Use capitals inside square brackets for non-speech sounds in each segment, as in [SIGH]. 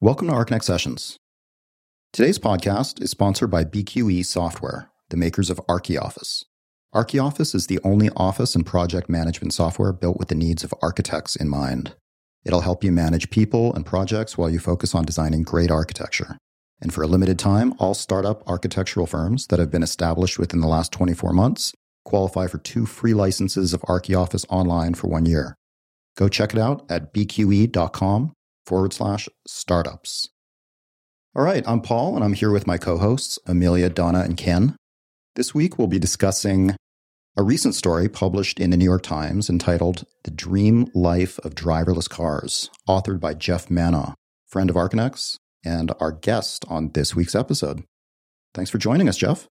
Welcome to Archinect Sessions. Today's podcast is sponsored by BQE Software, the makers of ArchiOffice. ArchiOffice is the only office and project management software built with the needs of architects in mind. It'll help you manage people and projects while you focus on designing great architecture. And for a limited time, all startup architectural firms that have been established within the last 24 months qualify for two free licenses of ArchiOffice online for one year. Go check it out at bqe.com forward slash startups. All right, I'm Paul, and I'm here with my co hosts, Amelia, Donna, and Ken. This week, we'll be discussing a recent story published in the New York Times entitled The Dream Life of Driverless Cars, authored by Geoff Manaugh, friend of Archinect, and our guest on this week's episode. Thanks for joining us, Geoff.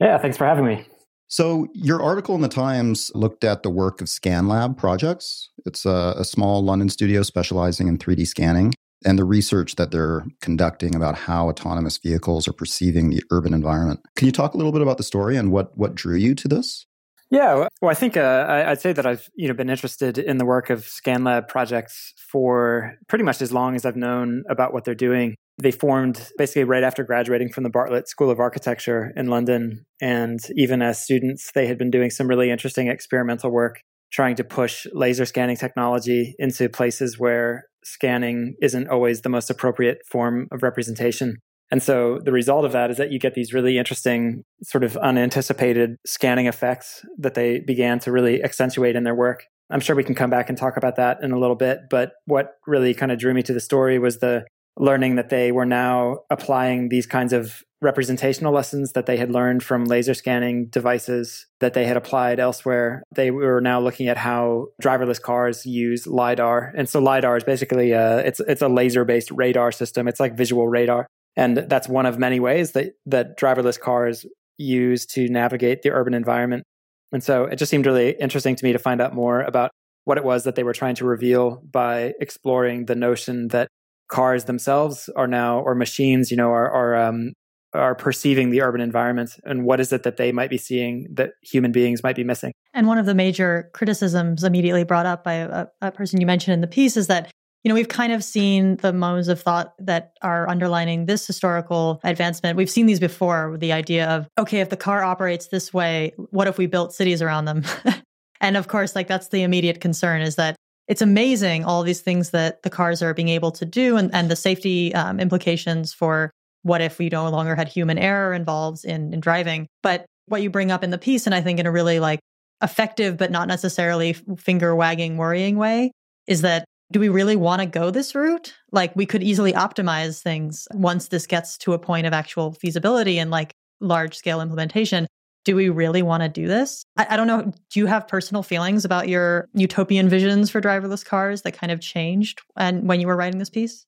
Yeah, thanks for having me. So, your article in the Times looked at the work of ScanLAB Projects. It's a, a, small London studio specializing in 3D scanning and the research that they're conducting about how autonomous vehicles are perceiving the urban environment. Can you talk a little bit about the story and what, what drew you to this? Yeah, well, I think uh, I'd say that I've you know been interested in the work of ScanLAB projects for pretty much as long as I've known about what they're doing. They formed basically right after graduating from the Bartlett School of Architecture in London. And even as students, they had been doing some really interesting experimental work trying to push laser scanning technology into places where scanning isn't always the most appropriate form of representation. And so the result of that is that you get these really interesting, sort of unanticipated scanning effects that they began to really accentuate in their work. I'm sure we can come back and talk about that in a little bit. But what really kind of drew me to the story was the learning that they were now applying these kinds of representational lessons that they had learned from laser scanning devices that they had applied elsewhere. They were now looking at how driverless cars use lidar, and so lidar is basically a, it's it's a laser based radar system. It's like visual radar, and that's one of many ways that that driverless cars use to navigate the urban environment. And so it just seemed really interesting to me to find out more about what it was that they were trying to reveal by exploring the notion that cars themselves are now, or machines, you know, are, are um, are perceiving the urban environment and what is it that they might be seeing that human beings might be missing. And one of the major criticisms immediately brought up by a, a, person you mentioned in the piece is that, you know, we've kind of seen the modes of thought that are underlining this historical advancement. We've seen these before the idea of, okay, if the car operates this way, what if we built cities around them? [LAUGHS] and of course, like that's the immediate concern is that it's amazing all these things that the cars are being able to do and, and the safety um, implications for what if we no longer had human error involved in, in driving. But what you bring up in the piece and i think in a really like effective but not necessarily finger wagging worrying way is that do we really want to go this route? Like we could easily optimize things once this gets to a point of actual feasibility and like large scale implementation do we really want to do this? I, I, don't know. Do you have personal feelings about your utopian visions for driverless cars that kind of changed and when you were writing this piece?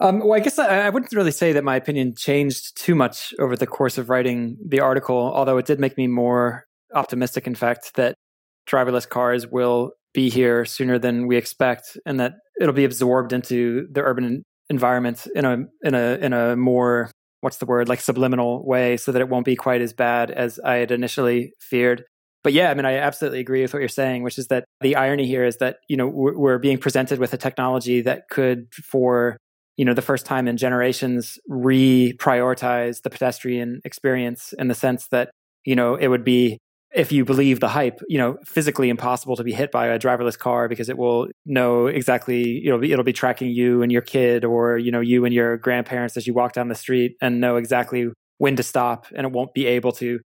Um, well, I guess I, I, wouldn't really say that my opinion changed too much over the course of writing the article, although it did make me more optimistic, in fact, that driverless cars will be here sooner than we expect and that it'll be absorbed into the urban environment in a in a in a more what's the word like subliminal way so that it won't be quite as bad as I had initially feared. But yeah, I mean, I absolutely agree with what you're saying, which is that the irony here is that, you know, we're being presented with a technology that could, for, you know, the first time in generations, reprioritize the pedestrian experience in the sense that, you know, it would be if you believe the hype, you know, physically impossible to be hit by a driverless car because it will know exactly, you know, it'll be tracking you and your kid or, you know, you and your grandparents as you walk down the street and know exactly when to stop and it won't be able to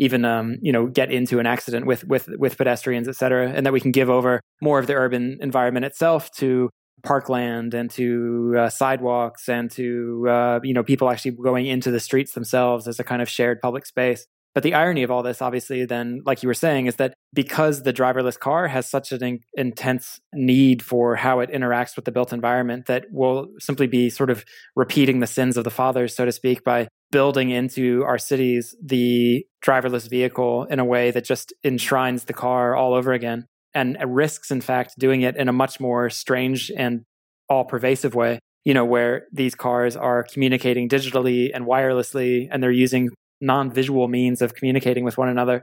even um, you know get into an accident with with with pedestrians et cetera and that we can give over more of the urban environment itself to parkland and to uh, sidewalks and to uh, you know people actually going into the streets themselves as a kind of shared public space but the irony of all this, obviously, then, like you were saying, is that because the driverless car has such an in- intense need for how it interacts with the built environment, that we'll simply be sort of repeating the sins of the fathers, so to speak, by building into our cities the driverless vehicle in a way that just enshrines the car all over again and uh, risks, in fact, doing it in a much more strange and all pervasive way you know, where these cars are communicating digitally and wirelessly, and they're using non-visual means of communicating with one another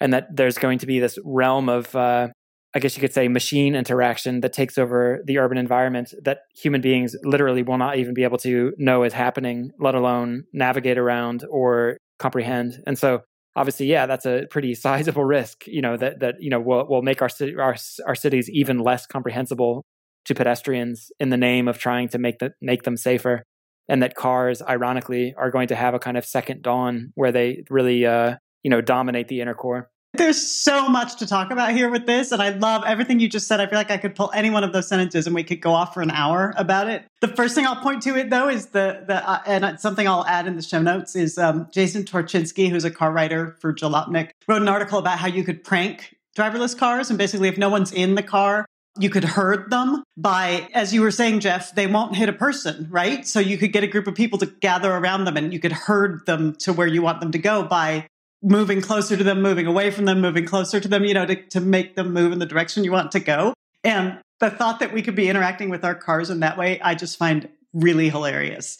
and that there's going to be this realm of uh, I guess you could say, machine interaction that takes over the urban environment that human beings literally will not even be able to know is happening, let alone navigate around or comprehend. And so, obviously, yeah, that's a pretty [LAUGHS] sizable risk. You know that that you know will will make our our our cities even less comprehensible to pedestrians in the name of trying to make the make them safer. And that cars, ironically, are going to have a kind of second dawn where they really, uh, you know, dominate the inner core. There's so much to talk about here with this, and I love everything you just said. I feel like I could pull any one of those sentences and we could go off for an hour about it. The first thing I'll point to it though is the the uh, and something I'll add in the show notes is um, Jason Torchinsky, who's a car writer for Jalopnik, wrote an article about how you could prank driverless cars, and basically if no one's in the car, you could herd them by, as you were saying, Geoff, they won't hit a person, right? So you could get a group of people to gather around them and you could herd them to where you want them to go by moving closer to them, moving away from them, moving closer to them, you know, to, to make them move in the direction you want to go. And the thought that we could be interacting with our cars in that way, I just find really hilarious.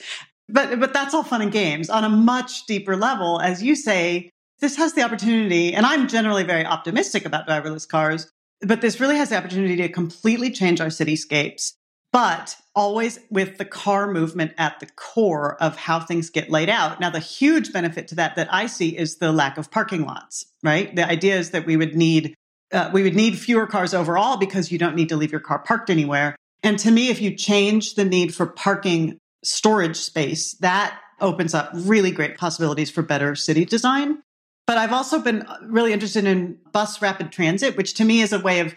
But but that's all fun and games. On a much deeper level, as you say, this has the opportunity, and I'm generally very optimistic about driverless cars, but this really has the opportunity to completely change our cityscapes but always with the car movement at the core of how things get laid out. Now, the huge benefit to that that I see is the lack of parking lots, right? The idea is that we would need uh, we would need fewer cars overall because you don't need to leave your car parked anywhere. And to me, if you change the need for parking storage space, that opens up really great possibilities for better city design. But I've also been really interested in bus rapid transit, which to me is a way of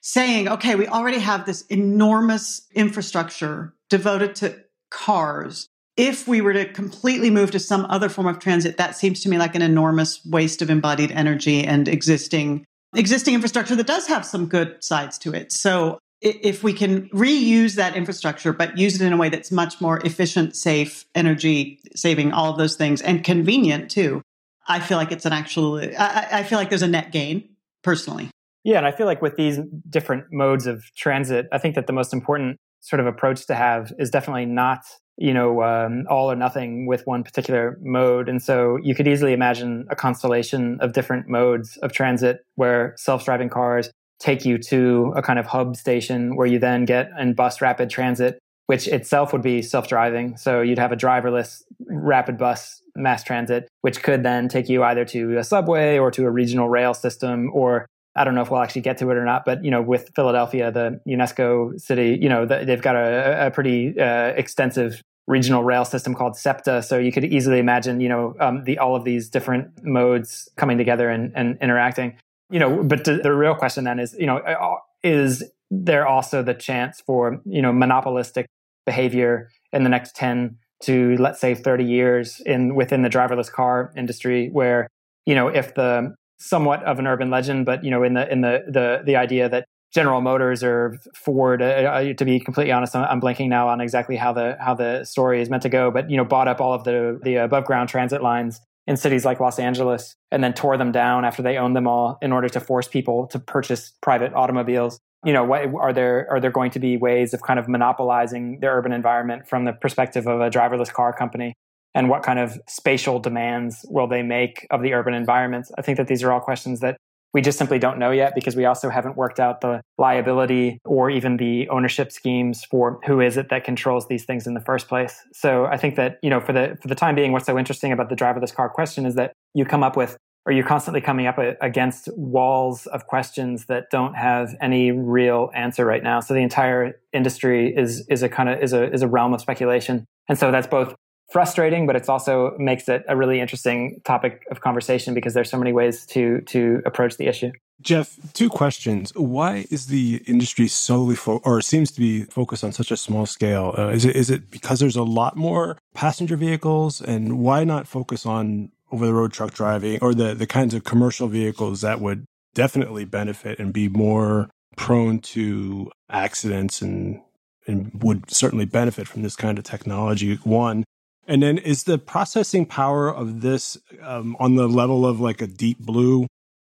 saying, okay, we already have this enormous infrastructure devoted to cars. If we were to completely move to some other form of transit, that seems to me like an enormous waste of embodied energy and existing existing infrastructure that does have some good sides to it. So if we can reuse that infrastructure, but use it in a way that's much more efficient, safe, energy saving, all of those things, and convenient too, I feel like it's an actual, I, I feel like there's a net gain personally. Yeah, and I feel like with these different modes of transit, I think that the most important sort of approach to have is definitely not you know um, all or nothing with one particular mode and so you could easily imagine a constellation of different modes of transit where self-driving cars take you to a kind of hub station where you then get in bus rapid transit which itself would be self-driving so you'd have a driverless rapid bus mass transit which could then take you either to a subway or to a regional rail system or I don't know if we'll actually get to it or not, but you know, with Philadelphia, the UNESCO city, you know, they've got a, a pretty uh, extensive regional rail system called SEPTA. So you could easily imagine, you know, um, the all of these different modes coming together and, and interacting. You know, but the, the real question then is, you know, uh, is there also the chance for you know monopolistic behavior in the next ten to let's say 30 years in within the driverless car industry where you know if the somewhat of an urban legend, but you know, in the in the the the idea that General Motors or Ford, uh, uh, to be completely honest, I'm, I'm blanking now on exactly how the how the story is meant to go, but you know, bought up all of the the above ground transit lines in cities like Los Angeles and then tore them down after they owned them all in order to force people to purchase private automobiles. You know, what, are there are there going to be ways of kind of monopolizing the urban environment from the perspective of a driverless car company? and what kind of spatial demands will they make of the urban environments? I think that these are all questions that we just simply don't know yet because we also haven't worked out the liability or even the ownership schemes for who is it that controls these things in the first place. So I think that, you know, for the for the time being what's so interesting about the driverless car question is that you come up with or you're constantly coming up against walls of questions that don't have any real answer right now. So the entire industry is is a kind of is a is a realm of speculation. And so that's both frustrating, but it's also makes it a really interesting topic of conversation because there's so many ways to to approach the issue. Geoff, two questions. Why is the industry solely fo- or seems to be focused on such a small scale? Uh, is it is it because there's a lot more passenger vehicles, and why not focus on over the road truck driving or the the kinds of commercial vehicles that would definitely benefit and be more prone to accidents and and would certainly benefit from this kind of technology. One, and then is the processing power of this um, on the level of like a deep blue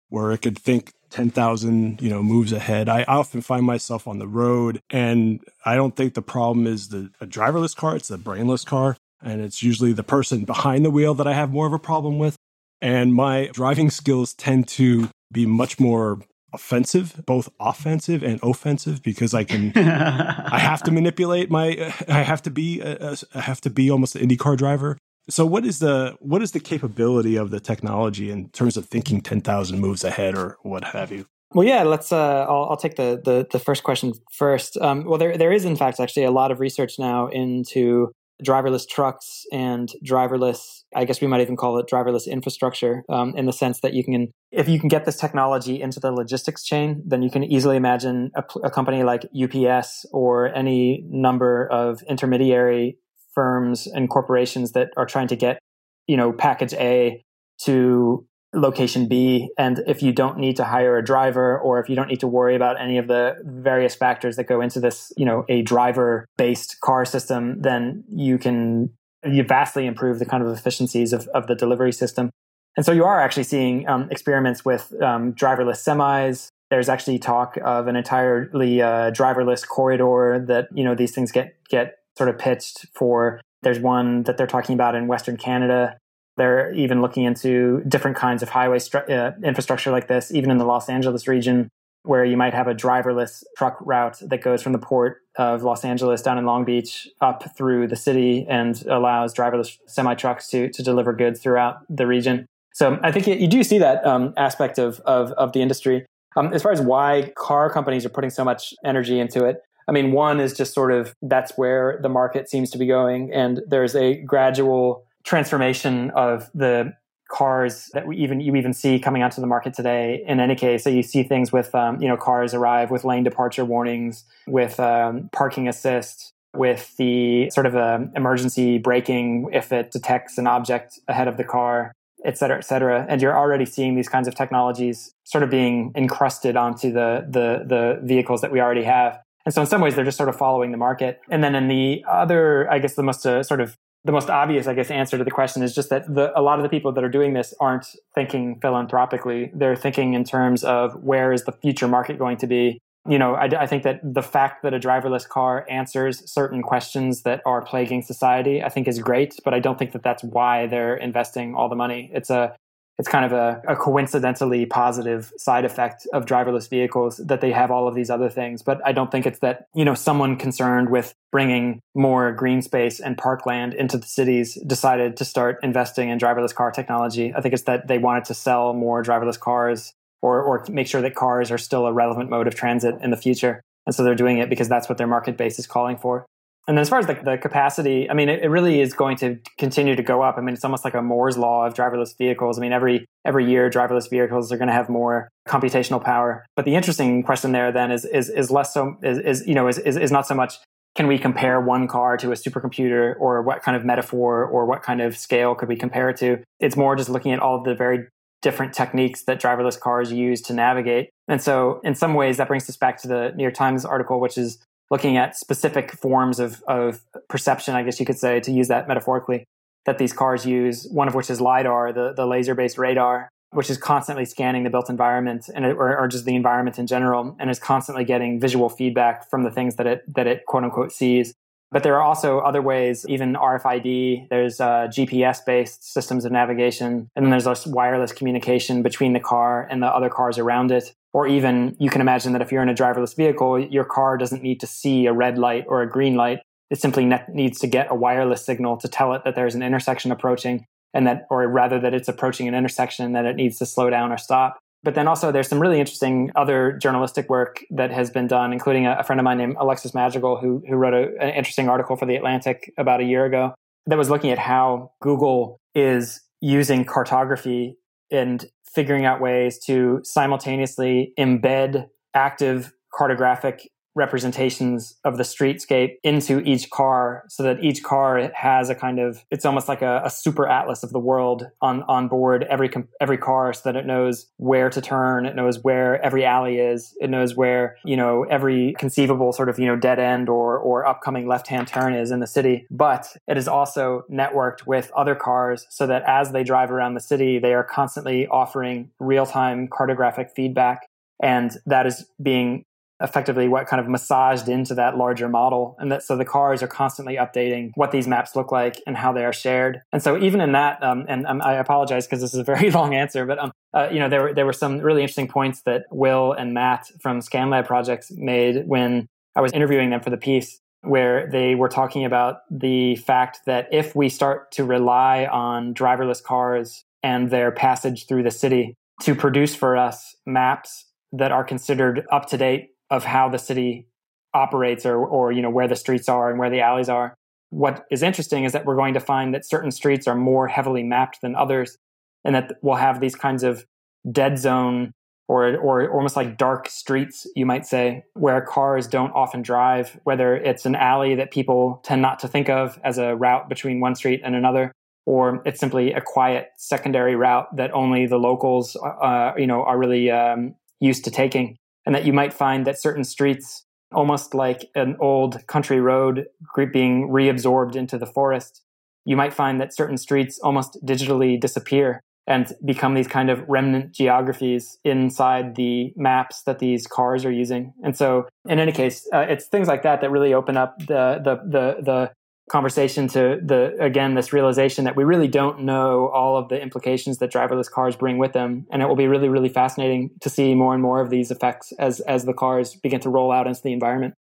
where it could think 10,000, you know, moves ahead. I often find myself on the road and I don't think the problem is the a driverless car, it's the brainless car. And it's usually the person behind the wheel that I have more of a problem with. And my driving skills tend to be much more offensive, both offensive and offensive, because I can, [LAUGHS] I have to manipulate my, I have to be, a, a, I have to be almost an IndyCar driver. So what is the what is the capability of the technology in terms of thinking ten thousand moves ahead or what have you? Well, yeah, let's. Uh, I'll, I'll take the, the the first question first. Um, well, there there is in fact actually a lot of research now into driverless trucks and driverless i guess we might even call it driverless infrastructure um, in the sense that you can if you can get this technology into the logistics chain then you can easily imagine a, a company like ups or any number of intermediary firms and corporations that are trying to get, you know, package A to location B. And if you don't need to hire a driver or if you don't need to worry about any of the various factors that go into this, you know, a driver based car system, then you can you vastly improve the kind of efficiencies of, of the delivery system. And so you are actually seeing um, experiments with um, driverless semis. There's actually talk of an entirely uh, driverless corridor that you know these things get get sort of pitched for. There's one that they're talking about in Western Canada. They're even looking into different kinds of highway stru- uh, infrastructure like this, even in the Los Angeles region, where you might have a driverless truck route that goes from the port of Los Angeles down in Long Beach up through the city and allows driverless semi trucks to, to deliver goods throughout the region. So I think you do see that um, aspect of, of, of the industry. Um, as far as why car companies are putting so much energy into it, I mean, one is just sort of that's where the market seems to be going. And there's a gradual transformation of the cars that we even you even see coming onto the market today. In any case so you see things with um, you know cars arrive with lane departure warnings with um, parking assist with the sort of um, emergency braking if it detects an object ahead of the car et cetera et cetera. And you're already seeing these kinds of technologies sort of being encrusted onto the the, the vehicles that we already have. And so in some ways, they're just sort of following the market. And then in the other, I guess the most uh, sort of the most obvious, I guess, answer to the question is just that the, a lot of the people that are doing this aren't thinking philanthropically. They're thinking in terms of where is the future market going to be. You know, I, I think that the fact that a driverless car answers certain questions that are plaguing society, I think is great, but I don't think that that's why they're investing all the money. It's a it's kind of a, a, coincidentally positive side effect of driverless vehicles that they have all of these other things. But I don't think it's that, you know, someone concerned with bringing more green space and parkland into the cities decided to start investing in driverless car technology. I think it's that they wanted to sell more driverless cars or, or make sure that cars are still a relevant mode of transit in the future. And so they're doing it because that's what their market base is calling for. And then as far as the, the capacity, I mean, it, it, really is going to continue to go up. I mean, it's almost like a Moore's law of driverless vehicles. I mean, every every year, driverless vehicles are going to have more computational power. But the interesting question there then is is is less so is, is you know is, is is not so much can we compare one car to a supercomputer or what kind of metaphor or what kind of scale could we compare it to? It's more just looking at all the very different techniques that driverless cars use to navigate. And so in some ways that brings us back to the New York Times article, which is looking at specific forms of, of perception, I guess you could say, to use that metaphorically, that these cars use, one of which is LIDAR, the, the laser based radar, which is constantly scanning the built environment and it, or, or, just the environment in general and is constantly getting visual feedback from the things that it, that it quote unquote sees. But there are also other ways, even RFID, there's uh, GPS based systems of navigation, and then there's wireless communication between the car and the other cars around it. Or even you can imagine that if you're in a driverless vehicle, your car doesn't need to see a red light or a green light. It simply ne- needs to get a wireless signal to tell it that there's an intersection approaching and that, or rather that it's approaching an intersection and that it needs to slow down or stop. But then also there's some really interesting other journalistic work that has been done, including a, a friend of mine named Alexis Madrigal, who, who wrote a, an interesting article for The Atlantic about a year ago that was looking at how Google is using cartography and figuring out ways to simultaneously embed active cartographic representations of the streetscape into each car so that each car has a kind of it's almost like a, a, super atlas of the world on on board every every car so that it knows where to turn it knows where every alley is it knows where you know every conceivable sort of you know dead end or or upcoming left hand turn is in the city. But it is also networked with other cars so that as they drive around the city they are constantly offering real time cartographic feedback. And that is being effectively what kind of massaged into that larger model. And that so the cars are constantly updating what these maps look like and how they are shared. And so even in that, um, and um, I apologize because this is a very [LAUGHS] long answer, but um, uh, you know there were there were some really interesting points that Will and Matt from ScanLAB projects made when I was interviewing them for the piece where they were talking about the fact that if we start to rely on driverless cars and their passage through the city to produce for us maps that are considered up to date of how the city operates or, or you know where the streets are and where the alleys are. What is interesting is that we're going to find that certain streets are more heavily mapped than others and that we'll have these kinds of dead zone or or almost like dark streets you might say where cars don't often drive whether it's an alley that people tend not to think of as a route between one street and another or it's simply a quiet secondary route that only the locals uh, you know are really um, used to taking and that you might find that certain streets, almost like an old country road being reabsorbed into the forest, you might find that certain streets almost digitally disappear and become these kind of remnant geographies inside the maps that these cars are using. And so, in any case, uh, it's things like that that really open up the the the the conversation to the again this realization that we really don't know all of the implications that driverless cars bring with them. And it will be really really fascinating to see more and more of these effects as as the cars begin to roll out into the environment.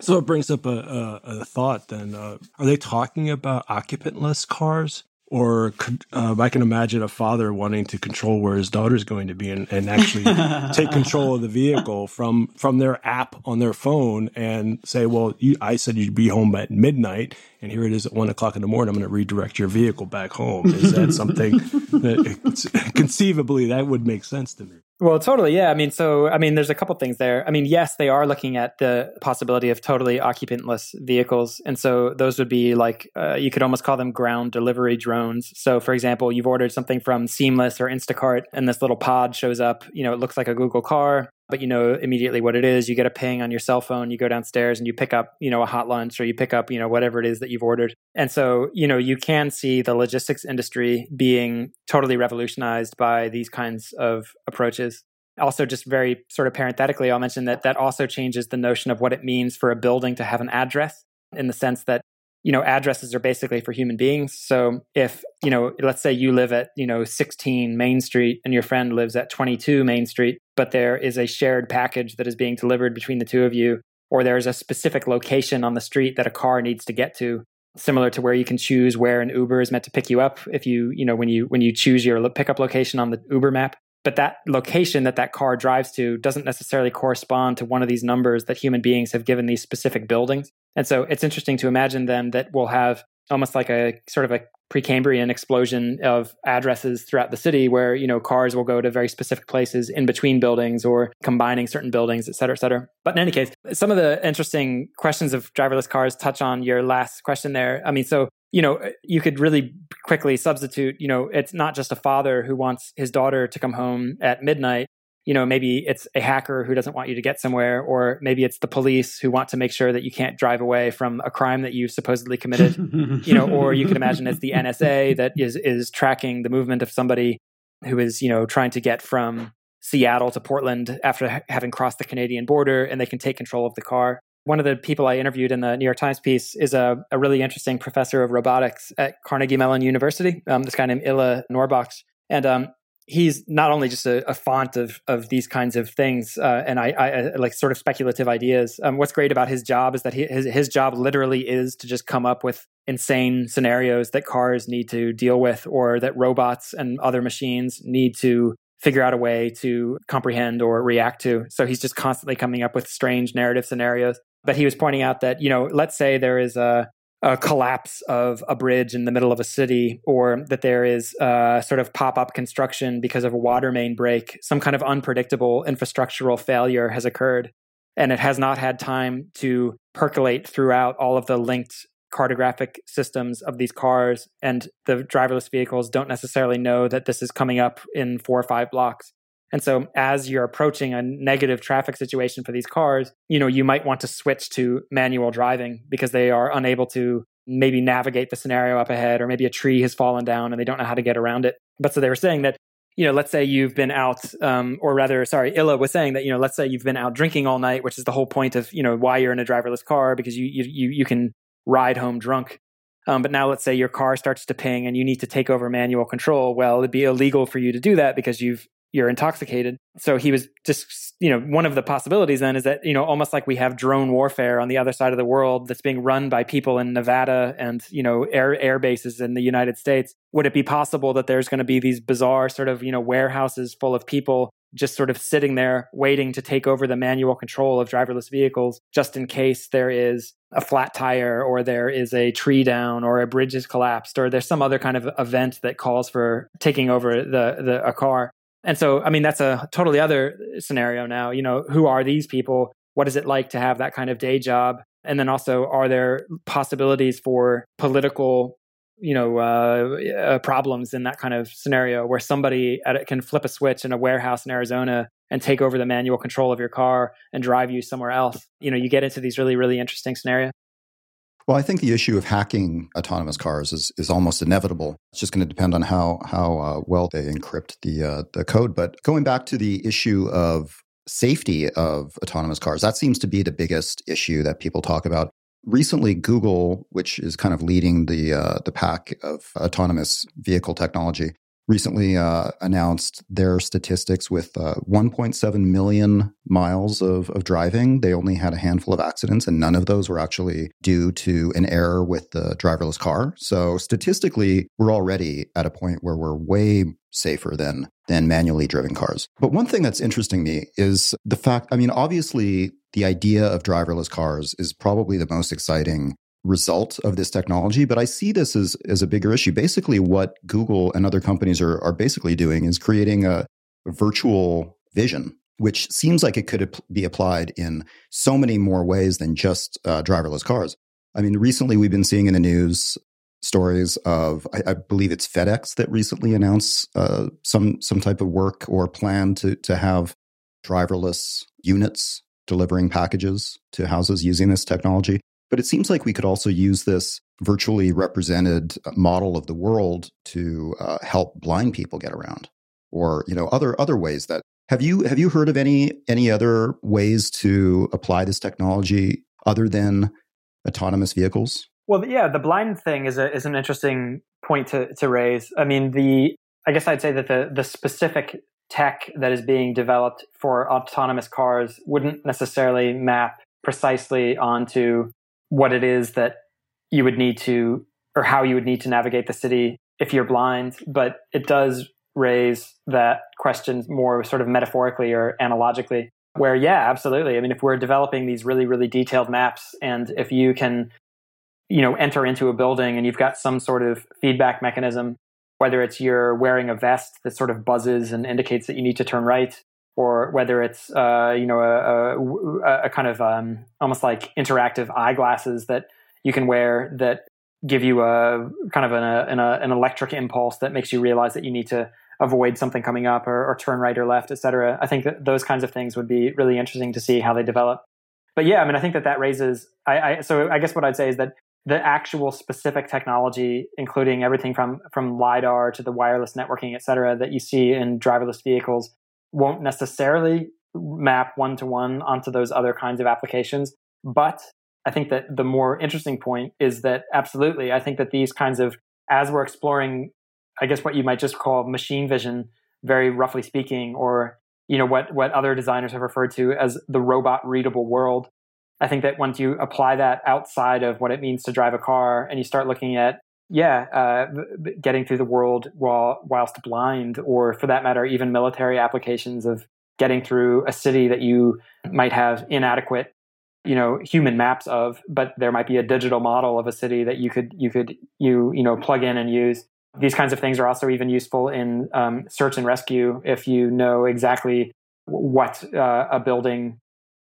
So it brings up a, a, a thought then uh, are they talking about occupantless cars or um, I can imagine a father wanting to control where his daughter is going to be and, and actually [LAUGHS] take control of the vehicle from from their app on their phone and say, "Well, you, I said you'd be home at midnight, and here it is at one o'clock in the morning. I'm going to redirect your vehicle back home." Is that something [LAUGHS] that conceivably that would make sense to me? Well, totally. Yeah. I mean, so, I mean, there's a couple things there. I mean, yes, they are looking at the possibility of totally occupantless vehicles. And so those would be like, uh, you could almost call them ground delivery drones. So, for example, you've ordered something from Seamless or Instacart and this little pod shows up. You know, it looks like a Google car but you know immediately what it is. You get a ping on your cell phone, you go downstairs and you pick up, you know, a hot lunch or you pick up, you know, whatever it is that you've ordered. And so, you know, you can see the logistics industry being totally revolutionized by these kinds of approaches. Also, just very sort of parenthetically, I'll mention that that also changes the notion of what it means for a building to have an address in the sense that you know addresses are basically for human beings. So if you know let's say you live at you know 16 main street and your friend lives at 22 main street but there is a shared package that is being delivered between the two of you or there's a specific location on the street that a car needs to get to similar to where you can choose where an uber is meant to pick you up if you you know when you when you choose your pickup location on the uber map but that location that that car drives to doesn't necessarily correspond to one of these numbers that human beings have given these specific buildings. And so it's interesting to imagine then that we'll have almost like a sort of a Precambrian explosion of addresses throughout the city where, you know, cars will go to very specific places in between buildings or combining certain buildings, et cetera, et cetera. But in any case, some of the interesting questions of driverless cars touch on your last question there. I mean, so you know, you could really quickly substitute, you know, it's not just a father who wants his daughter to come home at midnight. You know, maybe it's a hacker who doesn't want you to get somewhere, or maybe it's the police who want to make sure that you can't drive away from a crime that you supposedly committed. you know, or you can imagine it's the [LAUGHS] NSA that is is tracking the movement of somebody who is, you know, trying to get from Seattle to Portland after ha- having crossed the Canadian border and they can take control of the car. One of the people I interviewed in the New York Times piece is a, a really interesting professor of robotics at Carnegie Mellon University, um, this guy named Illah Nourbakhsh. And um, he's not only just a, a, font of of these kinds of things uh, and I, I, like sort of speculative ideas. Um, what's great about his job is that he, his his job literally is to just come up with insane scenarios that cars need to deal with, or that robots and other machines need to figure out a way to comprehend or react to. So he's just constantly coming up with strange narrative scenarios. But he was pointing out that, you know, let's say there is a, a collapse of a bridge in the middle of a city, or that there is a sort of pop up construction because of a water main break, some kind of unpredictable infrastructural failure has occurred. And it has not had time to percolate throughout all of the linked cartographic systems of these cars. And the driverless vehicles don't necessarily know that this is coming up in four or five blocks. And so as you're approaching a negative traffic situation for these cars, you know, you might want to switch to manual driving because they are unable to maybe navigate the scenario up ahead or maybe a tree has fallen down and they don't know how to get around it. But so they were saying that you know, let's say you've been out, um, or rather, sorry, Illah was saying that, you know, let's say you've been out drinking all night, which is the whole point of, you know, why you're in a driverless car because you, you, you can ride home drunk. Um, but now let's say your car starts to ping and you need to take over manual control. Well, it'd be illegal for you to do that because you've you're intoxicated. So he was just, you know, one of the possibilities then is that, you know, almost like we have drone warfare on the other side of the world that's being run by people in Nevada and, you know, air air bases in the United States. Would it be possible that there's going to be these bizarre sort of, you know, warehouses full of people just sort of sitting there waiting to take over the manual control of driverless vehicles just in case there is a flat tire or there is a tree down or a bridge is collapsed or there's some other kind of event that calls for taking over the, the a car and so, I mean, that's a totally other scenario now. You know, who are these people? What is it like to have that kind of day job? And then also, are there possibilities for political, you know, uh, uh, problems in that kind of scenario where somebody at, can flip a switch in a warehouse in Arizona and take over the manual control of your car and drive you somewhere else? You know, you get into these really, really interesting scenarios. Well, I think the issue of hacking autonomous cars is, is almost inevitable. It's just going to depend on how how uh, well they encrypt the uh, the code. But going back to the issue of safety of autonomous cars, that seems to be the biggest issue that people talk about. Recently, Google, which is kind of leading the uh, the pack of autonomous vehicle technology, recently uh, announced their statistics with uh, 1.7 million miles of, of driving. They only had a handful of accidents, and none of those were actually due to an error with the driverless car. So statistically, we're already at a point where we're way safer than than manually driven cars. But one thing that's interesting me is the fact. I mean, obviously, the idea of driverless cars is probably the most exciting result of this technology, but I see this as, as a bigger issue. Basically, what Google and other companies are, are basically doing is creating a, virtual vision, which seems like it could be applied in so many more ways than just uh, driverless cars. I mean, recently we've been seeing in the news stories of, I, I believe it's FedEx that recently announced uh, some some type of work or plan to to have driverless units delivering packages to houses using this technology. But it seems like we could also use this virtually represented model of the world to uh, help blind people get around, or you know other other ways that have you have you heard of any any other ways to apply this technology other than autonomous vehicles? Well, yeah, the blind thing is a, is an interesting point to to raise. I mean, the I guess I'd say that the the specific tech that is being developed for autonomous cars wouldn't necessarily map precisely onto what it is that you would need to, or how you would need to navigate the city if you're blind. But it does raise that question more sort of metaphorically or analogically, where, yeah, absolutely. I mean, if we're developing these really, really detailed maps, and if you can, you know, enter into a building and you've got some sort of feedback mechanism, whether it's you're wearing a vest that sort of buzzes and indicates that you need to turn right, or whether it's uh, you know a, a, a kind of um, almost like interactive eyeglasses that you can wear that give you a kind of an, a, an electric impulse that makes you realize that you need to avoid something coming up or, or turn right or left, etc. I think that those kinds of things would be really interesting to see how they develop. But yeah, I mean, I think that that raises. I, I so I guess what I'd say is that the actual specific technology, including everything from from lidar to the wireless networking, et cetera, that you see in driverless vehicles, won't necessarily map one to one onto those other kinds of applications. But I think that the more interesting point is that absolutely, I think that these kinds of, as we're exploring, I guess what you might just call machine vision, very roughly speaking, or you know what what other designers have referred to as the robot readable world. I think that once you apply that outside of what it means to drive a car, and you start looking at yeah, uh, getting through the world while whilst blind, or for that matter, even military applications of getting through a city that you might have inadequate, you know, human maps of, but there might be a digital model of a city that you could you could you you know plug in and use. These kinds of things are also even useful in um, search and rescue if you know exactly what uh, a building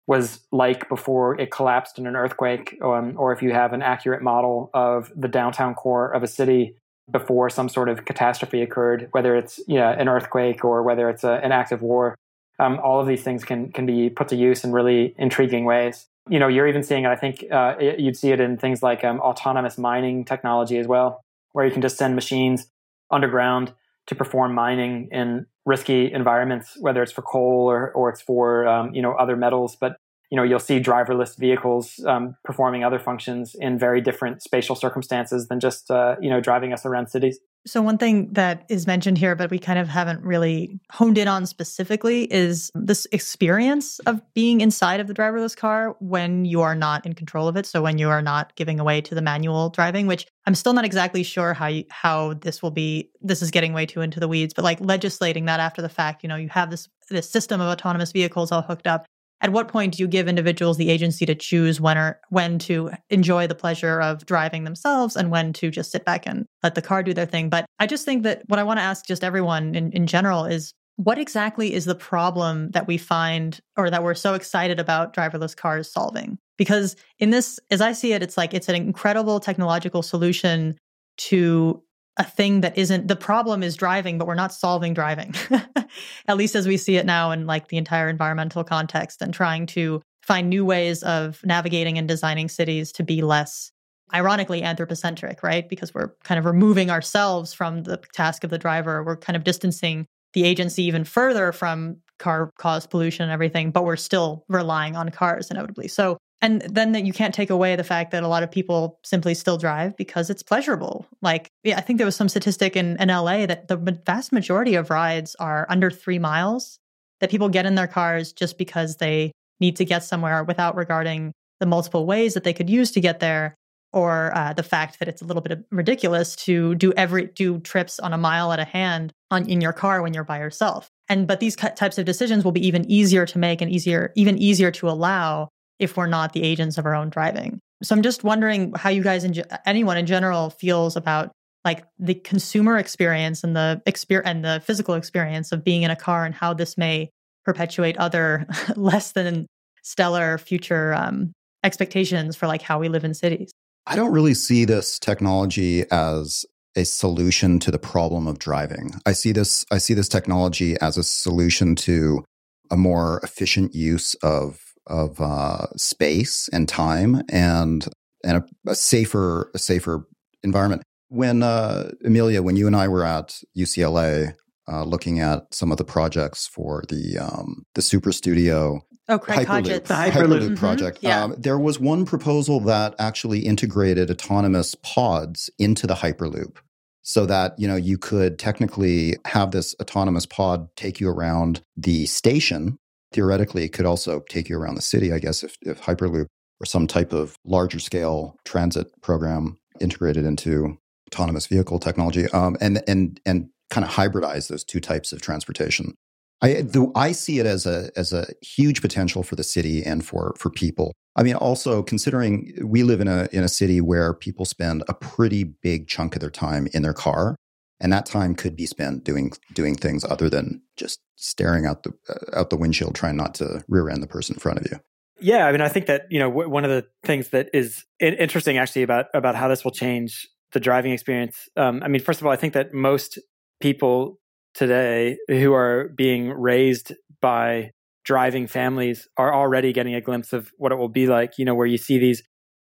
was like before it collapsed in an earthquake, um, or if you have an accurate model of the downtown core of a city before some sort of catastrophe occurred, whether it's yeah, an earthquake or whether it's a, an active war. Um, all of these things can can be put to use in really intriguing ways. You know, you're even seeing it. I think uh, it, you'd see it in things like um, autonomous mining technology as well, where you can just send machines underground to perform mining in risky environments, whether it's for coal or, or it's for, um, you know, other metals. But, you know, you'll see driverless vehicles um, performing other functions in very different spatial circumstances than just, uh, you know, driving us around cities. So, one thing that is mentioned here, but we kind of haven't really honed in on specifically, is this experience of being inside of the driverless car when you are not in control of it. So, when you are not giving away to the manual driving, which I'm still not exactly sure how you, how this will be. This is getting way too into the weeds, but like legislating that after the fact, you know, you have this this system of autonomous vehicles all hooked up at what point do you give individuals the agency to choose when or when to enjoy the pleasure of driving themselves and when to just sit back and let the car do their thing? But i just think that what i want to ask just everyone in, in general is what exactly is the problem that we find or that we're so excited about driverless cars solving? Because in this as i see it it's like it's an incredible technological solution to a thing that isn't the problem is driving but we're not solving driving. [LAUGHS] At least as we see it now in like the entire environmental context and trying to find new ways of navigating and designing cities to be less ironically anthropocentric right? Because we're kind of removing ourselves from the task of the driver. We're kind of distancing the agency even further from car caused pollution and everything but we're still relying on cars inevitably. So and then that you can't take away the fact that a lot of people simply still drive because it's pleasurable. Like, yeah, I think there was some statistic in, in LA that the vast majority of rides are under three miles, that people get in their cars just because they need to get somewhere without regarding the multiple ways that they could use to get there or uh, the fact that it's a little bit ridiculous to do every do trips on a mile at a hand on in your car when you're by yourself and but these types of decisions will be even easier to make and easier even easier to allow if we're not the agents of our own driving. So I'm just wondering how you guys, in, anyone in general, feels about like the consumer experience and the experience and the physical experience of being in a car, and how this may perpetuate other [LAUGHS] less than stellar future um, expectations for like how we live in cities. I don't really see this technology as a solution to the problem of driving. I see this I see this technology as a solution to a more efficient use of of uh, space and time and and a, a, safer a safer environment. When uh, Amelia, when you and I were at UCLA uh, looking at some of the projects for the um, the Super Studio. Oh, Craig Hyperloop, the Hyperloop, Hyperloop mm-hmm. project. Yeah. Um, there was one proposal that actually integrated autonomous pods into the Hyperloop so that you know you could technically have this autonomous pod take you around the station Theoretically, it could also take you around the city, I guess, if, if Hyperloop or some type of larger scale transit program integrated into autonomous vehicle technology um, and, and, and kind of hybridize those two types of transportation. I, the, I see it as a, as a huge potential for the city and for, for people. I mean, also considering we live in a, in a city where people spend a pretty big chunk of their time in their car and that time could be spent doing doing things other than just staring out the uh, out the windshield trying not to rear end the person in front of you. Yeah i mean i think that you know w- one of the things that is interesting actually about about how this will change the driving experience um, i mean first of all i think that most people today who are being raised by driving families are already getting a glimpse of what it will be like you know where you see these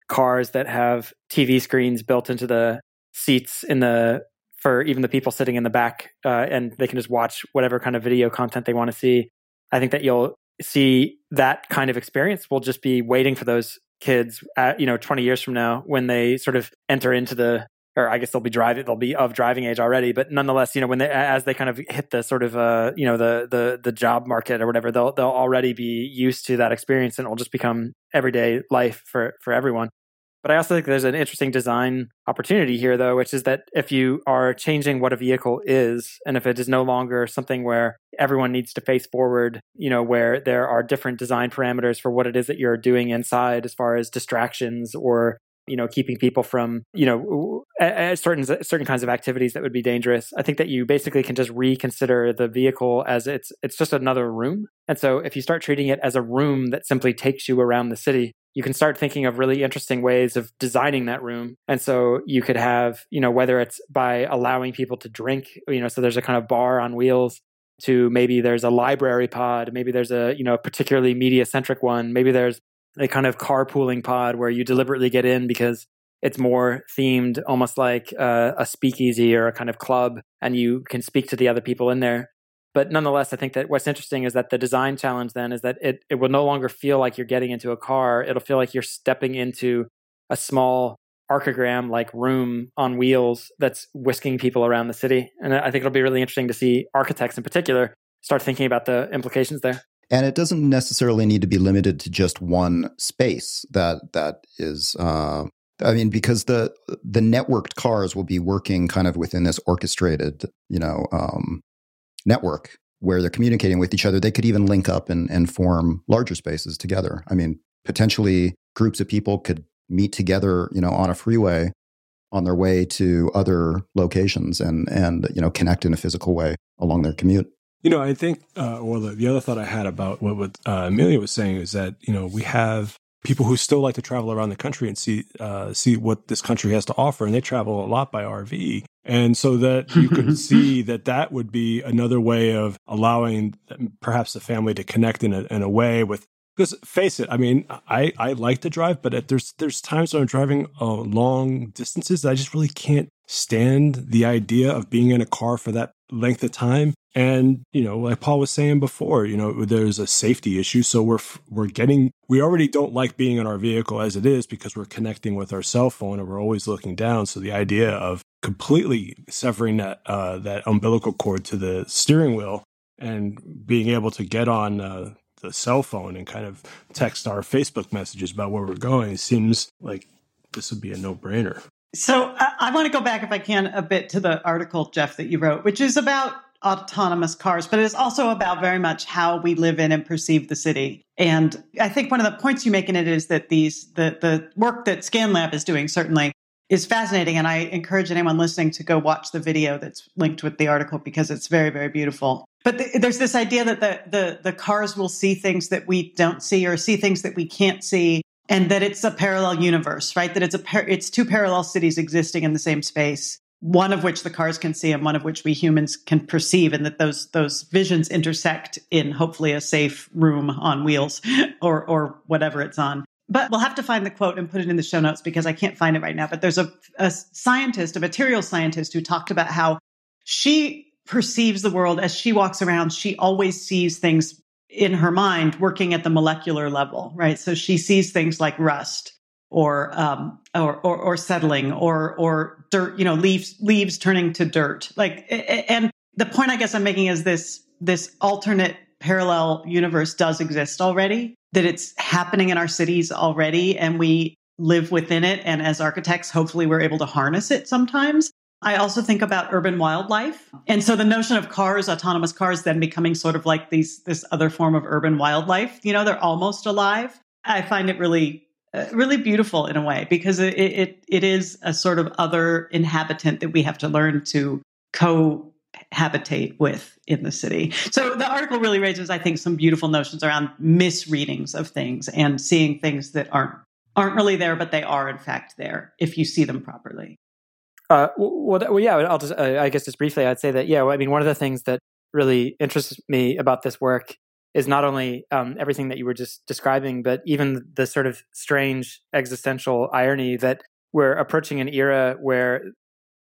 cars that have tv screens built into the seats in the for even the people sitting in the back, uh, and they can just watch whatever kind of video content they want to see. I think that you'll see that kind of experience. We'll just be waiting for those kids, at, you know, 20 years from now when they sort of enter into the or I guess they'll be driving, they'll be of driving age already, but nonetheless, you know, when they, as they kind of hit the sort of, uh, you know, the, the, the job market or whatever, they'll, they'll already be used to that experience and it will just become everyday life for, for everyone. But I also think there's an interesting design opportunity here, though, which is that if you are changing what a vehicle is, and if it is no longer something where everyone needs to face forward, you know, where there are different design parameters for what it is that you're doing inside as far as distractions or you know keeping people from you know certain certain kinds of activities that would be dangerous i think that you basically can just reconsider the vehicle as it's it's just another room. And so if you start treating it as a room that simply takes you around the city you can start thinking of really interesting ways of designing that room. And so you could have, you know, whether it's by allowing people to drink, you know, so there's a kind of bar on wheels to maybe there's a library pod, maybe there's a, you know, particularly media centric one, maybe there's a kind of carpooling pod where you deliberately get in because it's more themed almost like uh, a speakeasy or a kind of club and you can speak to the other people in there But nonetheless, I think that what's interesting is that the design challenge then is that it, it will no longer feel like you're getting into a car. It'll feel like you're stepping into a small Archigram like room on wheels that's whisking people around the city. And I think it'll be really interesting to see architects in particular start thinking about the implications there. And it doesn't necessarily need to be limited to just one space that that is uh, I mean, because the the networked cars will be working kind of within this orchestrated, you know, um, network where they're communicating with each other. They could even link up and, and form larger spaces together. I mean, potentially groups of people could meet together, you know, on a freeway on their way to other locations and and you know connect in a physical way along their commute. You know, I think, uh, well, the, the, other thought I had about what, what uh, Amelia was saying is that you know we have people who still like to travel around the country and see uh, see what this country has to offer, and they travel a lot by RV. And so that you could [LAUGHS] see that that would be another way of allowing perhaps the family to connect in a, in a way with because face it, I mean, I, I like to drive, but there's there's times when I'm driving uh, long distances that I just really can't stand the idea of being in a car for that length of time. And you know, like Paul was saying before, you know, there's a safety issue, so we're we're getting we already don't like being in our vehicle as it is because we're connecting with our cell phone and we're always looking down. So the idea of completely severing that uh, that umbilical cord to the steering wheel and being able to get on uh, the cell phone and kind of text our Facebook messages about where we're going seems like this would be a no brainer. So I, I want to go back, if I can, a bit to the article, Geoff, that you wrote, which is about autonomous cars, but it is also about very much how we live in and perceive the city. And I think one of the points you make in it is that these the the work that ScanLAB is doing certainly is fascinating. And I encourage anyone listening to go watch the video that's linked with the article because it's very, very beautiful. But the, there's this idea that the, the, the cars will see things that we don't see or see things that we can't see. And that it's a parallel universe, right? That it's a par- it's two parallel cities existing in the same space, one of which the cars can see and one of which we humans can perceive, and that those those visions intersect in hopefully a safe room on wheels [LAUGHS] or or whatever it's on. But we'll have to find the quote and put it in the show notes because I can't find it right now. But there's a, a scientist, a material scientist, who talked about how she perceives the world as she walks around. She always sees things in her mind working at the molecular level, right? So she sees things like rust or um, or, or, or settling or or dirt, you know, leaves leaves turning to dirt. Like, and the point I guess I'm making is this this alternate parallel universe does exist already, that it's happening in our cities already, and we live within it. And as architects, hopefully we're able to harness it sometimes. I also think about urban wildlife. And so the notion of cars, autonomous cars, then becoming sort of like these, this other form of urban wildlife, you know, they're almost alive. I find it really, really beautiful in a way because it, it, it is a sort of other inhabitant that we have to learn to cohabitate with in the city. So the article really raises, I think, some beautiful notions around misreadings of things and seeing things that aren't aren't really there, but they are in fact there if you see them properly. Uh, well, well, yeah. I'll just, uh, I guess, just briefly, I'd say that, yeah. Well, I mean, one of the things that really interests me about this work is not only um, everything that you were just describing, but even the sort of strange existential irony that we're approaching an era where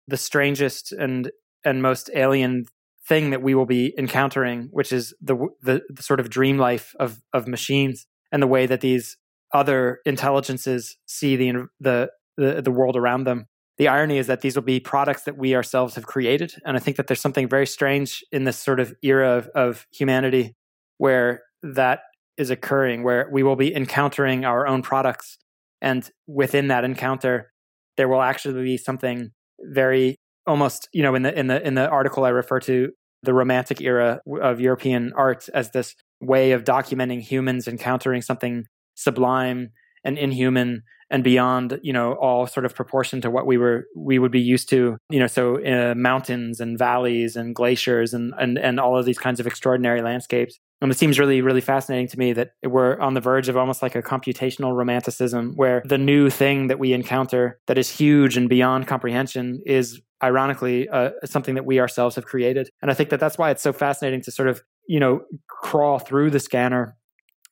the strangest and and most alien thing that we will be encountering, which is the, the, the sort of dream life of of machines and the way that these other intelligences see the the the, the world around them. The irony is that these will be products that we ourselves have created, and I think that there's something very strange in this sort of era of, of humanity where that is occurring, where we will be encountering our own products, and within that encounter, there will actually be something very almost you know in the in the in the article I refer to the romantic era of European art as this way of documenting humans encountering something sublime and inhuman and beyond you know all sort of proportion to what we were we would be used to you know so uh, mountains and valleys and glaciers and and and all of these kinds of extraordinary landscapes. And it seems really really fascinating to me that we're on the verge of almost like a computational romanticism where the new thing that we encounter that is huge and beyond comprehension is ironically uh, something that we ourselves have created. And i think that that's why it's so fascinating to sort of you know crawl through the scanner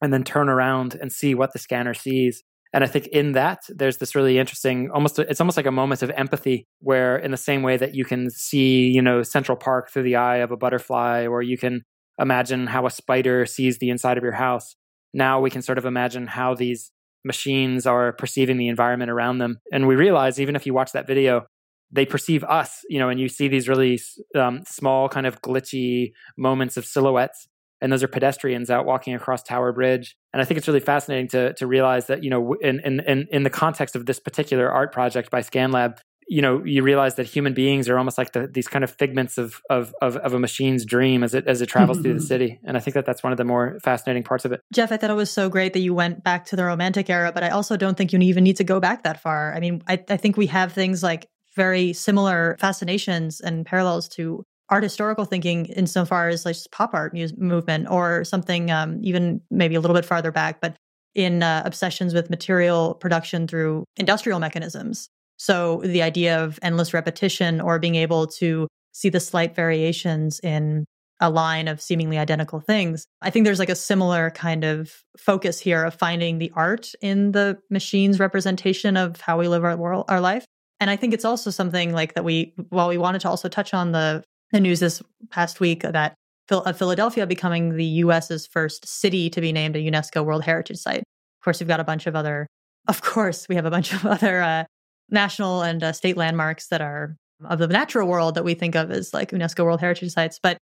and then turn around and see what the scanner sees And I think in that, there's this really interesting, almost, it's almost like a moment of empathy where, in the same way that you can see, you know, Central Park through the eye of a butterfly, or you can imagine how a spider sees the inside of your house, now we can sort of imagine how these machines are perceiving the environment around them. And we realize, even if you watch that video, they perceive us, you know, and you see these really um, small, kind of glitchy moments of silhouettes and those are pedestrians out walking across Tower Bridge. And I think it's really fascinating to to realize that you know in in in the context of this particular art project by ScanLAB, you know you realize that human beings are almost like the, these kind of figments of, of of of a machine's dream as it as it travels through the mm-hmm. city. And i think that that's one of the more fascinating parts of it. Geoff i thought it was so great that you went back to the romantic era but i also don't think you even need to go back that far. I mean i, I think we have things like very similar fascinations and parallels to art historical thinking insofar as like pop art movement or something um, even maybe a little bit farther back, but in uh, obsessions with material production through industrial mechanisms. So the idea of endless repetition or being able to see the slight variations in a line of seemingly identical things. I think there's like a similar kind of focus here of finding the art in the machine's representation of how we live our world, our life. And I think it's also something like that we, while we wanted to also touch on the the news this past week that Philadelphia becoming the US's first city to be named a UNESCO World Heritage Site. Of course, we've got a bunch of other, of course, we have a bunch [LAUGHS] of other uh, national and uh, state landmarks that are of the natural world that we think of as like UNESCO World Heritage Sites. But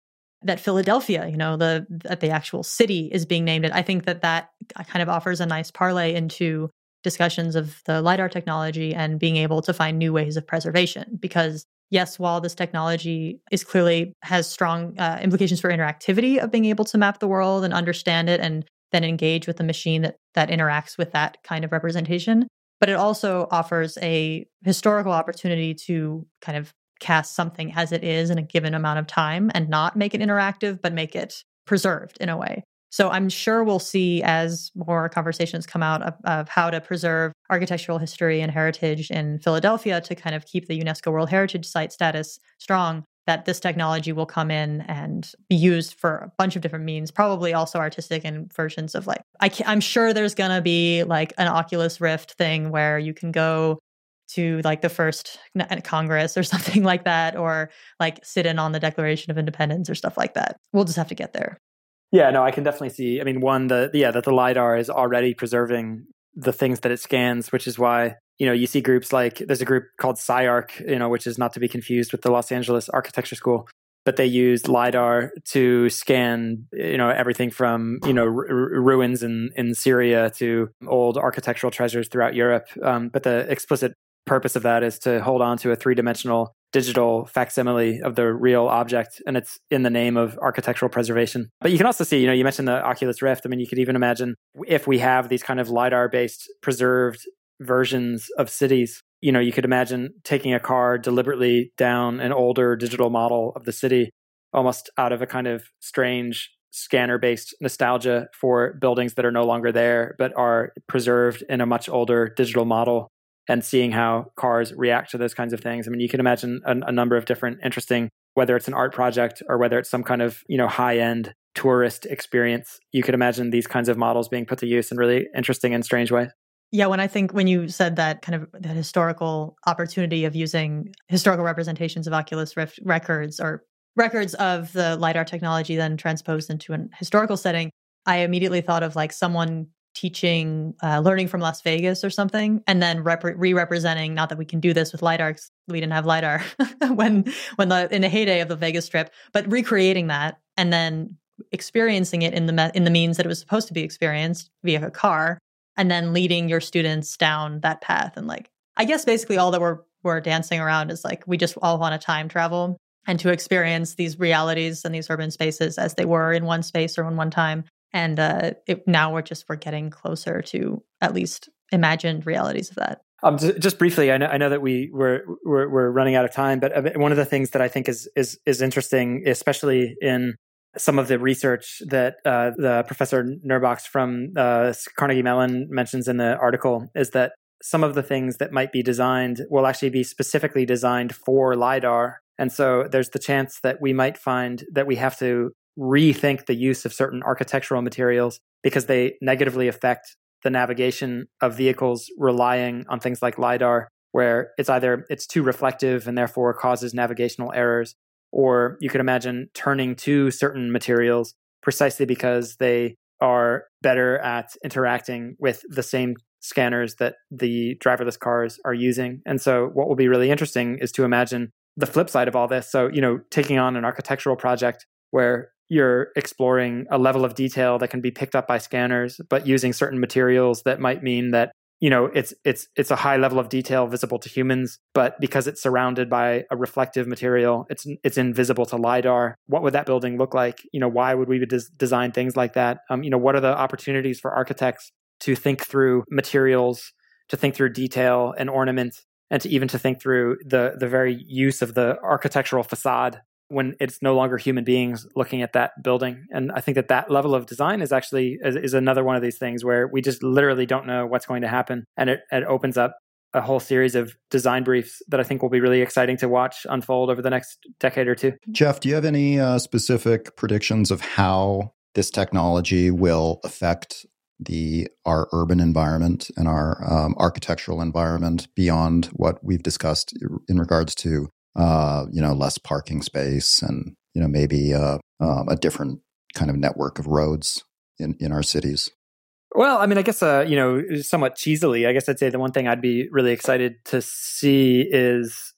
that Philadelphia, you know, the that the actual city is being named it. I think that that kind of offers a nice parlay into discussions of the lidar technology and being able to find new ways of preservation because yes, while this technology is clearly has strong uh, implications for interactivity of being able to map the world and understand it and then engage with the machine that that interacts with that kind of representation, but it also offers a historical opportunity to kind of cast something as it is in a given amount of time and not make it interactive, but make it preserved in a way. So I'm sure we'll see as more conversations come out of, of, how to preserve architectural history and heritage in Philadelphia to kind of keep the UNESCO World Heritage Site status strong. That this technology will come in and be used for a bunch of different means, probably also artistic and versions of like, I am sure there's gonna be like an Oculus Rift thing where you can go to like the first Congress or [LAUGHS] something like that, or like sit in on the Declaration of Independence or stuff like that. We'll just have to get there. Yeah, no, I can definitely see. I mean, one, the yeah, that the lidar is already preserving the things that it scans, which is why you know you see groups like there's a group called CyArk, you know, which is not to be confused with the Los Angeles Architecture School, but they use lidar to scan you know everything from you know r- ruins in in Syria to old architectural treasures throughout Europe. Um, but the explicit purpose of that is to hold on to a three dimensional digital facsimile of the real object and it's in the name of architectural preservation. But you can also see you know you mentioned the oculus rift. I mean you could even imagine if we have these kind of lidar based preserved versions of cities you know you could imagine taking a car deliberately down an older digital model of the city almost out of a kind of strange scanner based nostalgia for buildings that are no longer there but are preserved in a much older digital model and seeing how cars react to those kinds of things. I mean, you can imagine a, a number of different interesting, whether it's an art project or whether it's some kind of you know high end tourist experience. You could imagine these kinds of models being put to use in really interesting and strange ways. Yeah, when I think when you said that kind of that historical opportunity of using historical representations of Oculus Rift records or records of the LiDAR technology then transposed into an historical setting, I immediately thought of like someone teaching uh, learning from Las Vegas or something, and then rep- re-representing. Not that we can do this with lidar, we didn't have lidar [LAUGHS] when when the in the heyday of the Vegas Strip, but recreating that and then experiencing it in the me- in the means that it was supposed to be experienced via a car, and then leading your students down that path. And like, I guess basically all that we're we're dancing around is like we just all want to time travel and to experience these realities and these urban spaces as they were in one space or in one time and uh, it, now we're just we're getting closer to at least imagined realities of that. Um, just briefly, I know, I know that we we're, we're, we're running out of time, but uh, one of the things that I think is is is interesting, especially in some of the research that uh, the professor Nourbakhsh from uh, Carnegie Mellon mentions in the article, is that some of the things that might be designed will actually be specifically designed for lidar, and so there's the chance that we might find that we have to rethink the use of certain architectural materials because they negatively affect the navigation of vehicles relying on things like lidar where it's either it's too reflective and therefore causes navigational errors or you could imagine turning to certain materials precisely because they are better at interacting with the same scanners that the driverless cars are using. And so what will be really interesting is to imagine the flip side of all this. So, you know, taking on an architectural project where you're exploring a level of detail that can be picked up by scanners, but using certain materials that might mean that you know it's it's it's a high level of detail visible to humans but because it's surrounded by a reflective material it's it's invisible to lidar. What would that building look like? You know why would we des- design things like that? Um, you know what are the opportunities for architects to think through materials to think through detail and ornament and to even to think through the the very use of the architectural facade when it's no longer human beings looking at that building. And I think that that level of design is actually is, is another one of these things where we just literally don't know what's going to happen, and it, it opens up a whole series of design briefs that I think will be really exciting to watch unfold over the next decade or two. Geoff, do you have any uh, specific predictions of how this technology will affect the our urban environment and our um, architectural environment beyond what we've discussed in regards to uh, you know, less parking space and, you know, maybe uh, um, a different kind of network of roads in, in our cities? Well, I mean, I guess, uh, you know, somewhat cheesily, I guess I'd say the one thing I'd be really excited to see is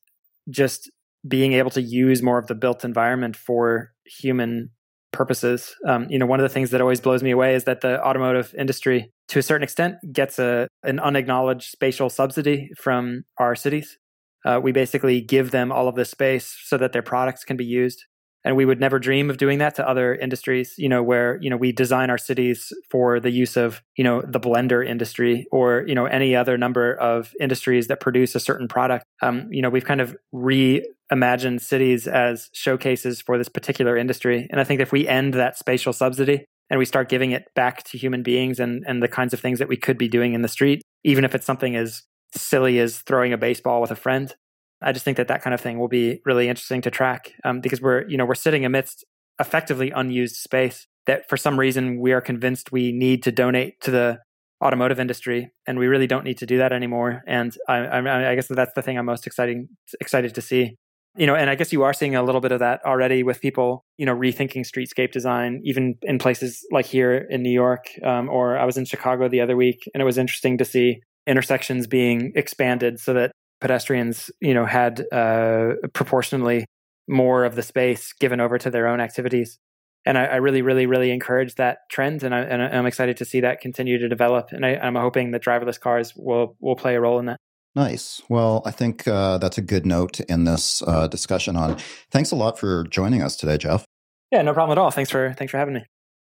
just being able to use more of the built environment for human purposes. Um, you know, one of the things that always blows me away is that the automotive industry, to a certain extent, gets a an unacknowledged spatial subsidy from our cities. Uh, we basically give them all of this space so that their products can be used. And we would never dream of doing that to other industries, you know, where, you know, we design our cities for the use of, you know, the blender industry or, you know, any other number of industries that produce a certain product. Um, you know, we've kind of reimagined cities as showcases for this particular industry. And I think if we end that spatial subsidy and we start giving it back to human beings and, and the kinds of things that we could be doing in the street, even if it's something as silly as throwing a baseball with a friend. I just think that that kind of thing will be really interesting to track um, because we're you know we're sitting amidst effectively unused space that for some reason we are convinced we need to donate to the automotive industry and we really don't need to do that anymore and I, I, I guess that's the thing I'm most exciting excited to see you know and I guess you are seeing a little bit of that already with people you know rethinking streetscape design even in places like here in New York um, or I was in Chicago the other week and it was interesting to see intersections being expanded so that pedestrians, you know, had uh, proportionally more of the space given over to their own activities. And I, I really, really, really encourage that trend, and, I, and I'm excited to see that continue to develop. And I, am hoping that driverless cars will will play a role in that. Nice. Well, I think uh, that's a good note to end this uh, discussion on. Thanks a lot for joining us today, Geoff. Yeah, no problem at all. Thanks for thanks for having me.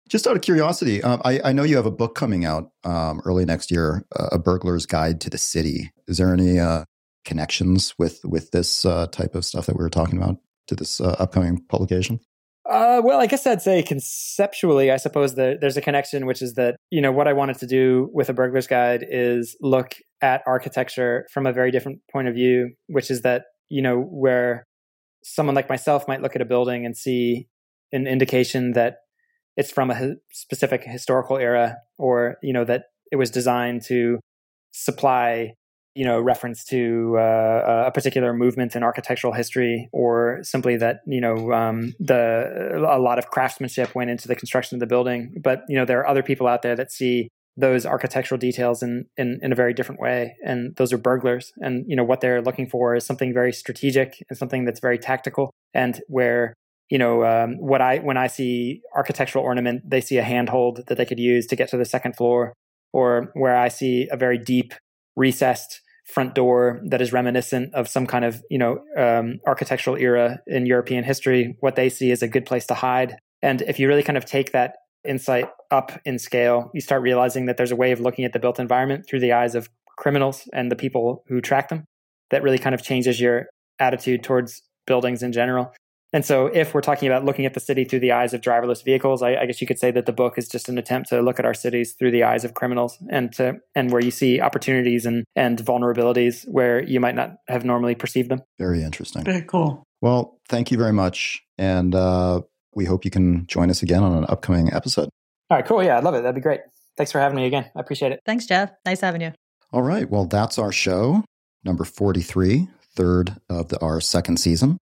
Just out of curiosity, um, I, I, know you have a book coming out um, early next year, uh, A Burglar's Guide to the City. Is there any uh, connections with with this uh, type of stuff that we were talking about to this uh, upcoming publication? Uh, well, I guess I'd say conceptually, I suppose that there's a connection, which is that you know what I wanted to do with a burglar's guide is look at architecture from a very different point of view, which is that you know where someone like myself might look at a building and see an indication that it's from a specific historical era or you know that it was designed to supply you know reference to uh, a particular movement in architectural history or simply that you know um, the a lot of craftsmanship went into the construction of the building. But you know there are other people out there that see those architectural details in, in, in a very different way. And those are burglars. And you know what they're looking for is something very strategic and something that's very tactical and where you know, um, what I when I see architectural ornament, they see a handhold that they could use to get to the second floor, or where I see a very deep recessed front door that is reminiscent of some kind of you know um, architectural era in European history. What they see is a good place to hide, and if you really kind of take that insight up in scale, you start realizing that there's a way of looking at the built environment through the eyes of criminals and the people who track them. That really kind of changes your attitude towards buildings in general. And so, if we're talking about looking at the city through the eyes of driverless vehicles, I, I, guess you could say that the book is just an attempt to look at our cities through the eyes of criminals, and to and where you see opportunities and and vulnerabilities where you might not have normally perceived them. Very interesting. Very cool. Well, thank you very much, and uh, we hope you can join us again on an upcoming episode. All right, cool. Yeah, I'd love it. That'd be great. Thanks for having me again. I appreciate it. Thanks, Geoff. Nice having you. All right. Well, that's our show, number 43, third of the, our second season.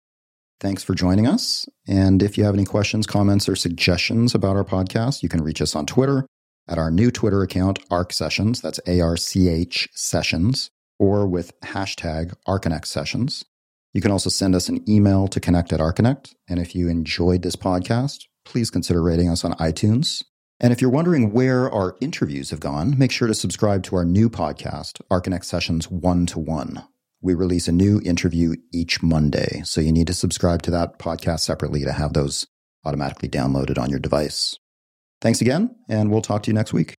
Thanks for joining us. And if you have any questions, comments, or suggestions about our podcast, you can reach us on Twitter at our new Twitter account, Arch Sessions. That's A R C H Sessions, or with hashtag Archinect Sessions. You can also send us an email to connect at Archinect. And if you enjoyed this podcast, please consider rating us on iTunes. And if you're wondering where our interviews have gone, make sure to subscribe to our new podcast, Archinect Sessions One to One. We release a new interview each Monday, so you need to subscribe to that podcast separately to have those automatically downloaded on your device. Thanks again, and we'll talk to you next week.